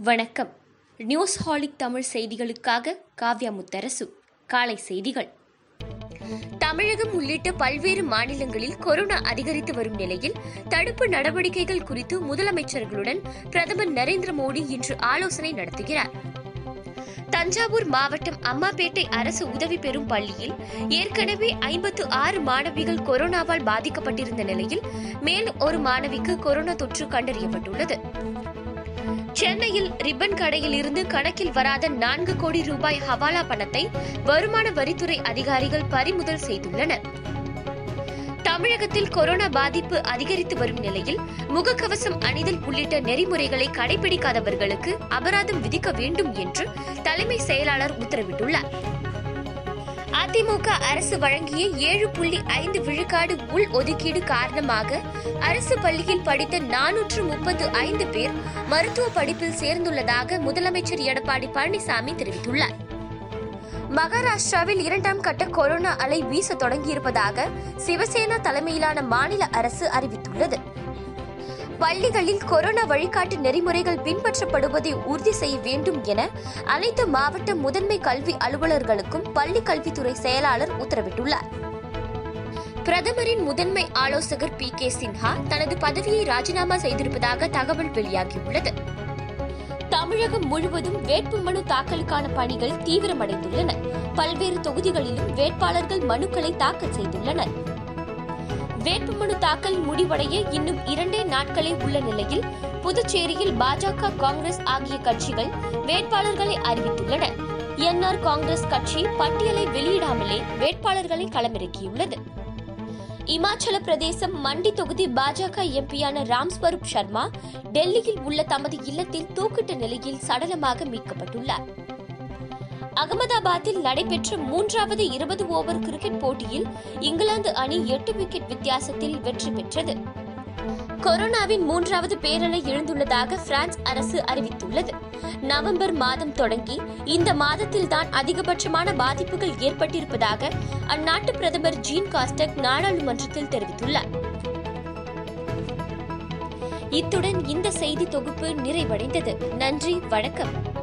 வணக்கம். நியூஸ் ஹாலிக் தமிழ் செய்திகளுக்காக காவ்யா முத்தரசு. காலை செய்திகள். தமிழகம் உள்ளிட்ட பல்வேறு மாநிலங்களில் கொரோனா அதிகரித்து வரும் நிலையில் தடுப்பு நடவடிக்கைகள் குறித்து முதலமைச்சர்களுடன் பிரதமர் நரேந்திர மோடி இன்று ஆலோசனை நடத்துகிறார். தஞ்சாவூர் மாவட்டம் அம்மாபேட்டை அரசு உதவி பெறும் பள்ளியில் ஏற்கனவே ஐம்பத்து ஆறு மாணவிகள் கொரோனாவால் பாதிக்கப்பட்டிருந்த நிலையில் மேலும் ஒரு மாணவிக்கு கொரோனா தொற்று கண்டறியப்பட்டுள்ளது. சென்னையில் ரிப்பன் கடையில் இருந்து கணக்கில் வராத நான்கு கோடி ரூபாய் ஹவாலா பணத்தை வருமான வரித்துறை அதிகாரிகள் பறிமுதல் செய்துள்ளனர். தமிழகத்தில் கொரோனா பாதிப்பு அதிகரித்து வரும் நிலையில் முகக்கவசம் அணிதல் உள்ளிட்ட நெறிமுறைகளை கடைபிடிக்காதவர்களுக்கு அபராதம் விதிக்க வேண்டும் என்று தலைமை செயலாளர் உத்தரவிட்டுள்ளார். அதிமுக அரசு வழங்கிய ஏழு புள்ளி ஐந்து விழுக்காடு உள் ஒதுக்கீடு காரணமாக அரசு பள்ளியில் படித்த நானூற்று முப்பது ஐந்து பேர் மருத்துவ படிப்பில் சேர்ந்துள்ளதாக முதலமைச்சர் எடப்பாடி பழனிசாமி தெரிவித்துள்ளார். மகாராஷ்டிராவில் இரண்டாம் கட்ட கொரோனா அலை வீச தொடங்கியிருப்பதாக சிவசேனா தலைமையிலான மாநில அரசு அறிவித்துள்ளது. பள்ளிகளில் கொரோனா வழிகாட்டு நெறிமுறைகள் பின்பற்றப்படுவதை உறுதி செய்ய வேண்டும் என அனைத்து மாவட்ட முதன்மை கல்வி அலுவலர்களுக்கும் பள்ளி கல்வித்துறை செயலாளர் உத்தரவிட்டுள்ளார். பிரதமரின் முதன்மை ஆலோசகர் பி கே சின்ஹா தனது பதவியை ராஜினாமா செய்திருப்பதாக தகவல் வெளியாகியுள்ளது. தமிழகம் முழுவதும் வேட்புமனு தாக்கலுக்கான பணிகள் தீவிரமடைந்துள்ளன. பல்வேறு தொகுதிகளிலும் வேட்பாளர்கள் மனுக்களை தாக்கல் செய்துள்ளனர். வேட்புமனு தாக்கல் முடிவடைய இன்னும் இரண்டே நாட்களே உள்ள நிலையில் புதுச்சேரியில் பாஜக காங்கிரஸ் ஆகிய கட்சிகள் வேட்பாளர்களை அறிவித்துள்ளன. என்ஆர் காங்கிரஸ் கட்சி பட்டியலை வெளியிடாமலே வேட்பாளர்களை களமிறக்கியுள்ளது. இமாச்சல பிரதேசம் மண்டி தொகுதி பாஜக எம்பியான ராம்ஸ்வரூப் சர்மா டெல்லியில் உள்ள தமது இல்லத்தில் தூக்கிட்ட நிலையில் சடலமாக மீட்கப்பட்டுள்ளார். அகமதாபாத்தில் நடைபெற்ற மூன்றாவது இருபது ஓவர் கிரிக்கெட் போட்டியில் இங்கிலாந்து அணி எட்டு விக்கெட் வித்தியாசத்தில் வெற்றி பெற்றது. கொரோனாவின் மூன்றாவது பேரலை எழுந்துள்ளதாக பிரான்ஸ் அரசு அறிவித்துள்ளது. நவம்பர் மாதம் தொடங்கி இந்த மாதத்தில் தான் அதிகபட்சமான பாதிப்புகள் ஏற்பட்டிருப்பதாக அந்நாட்டு பிரதமர் ஜீன் காஸ்டக் நாடாளுமன்றத்தில் தெரிவித்துள்ளார். இத்துடன் இந்த செய்தி தொகுப்பு நிறைவடைந்தது. நன்றி வணக்கம்.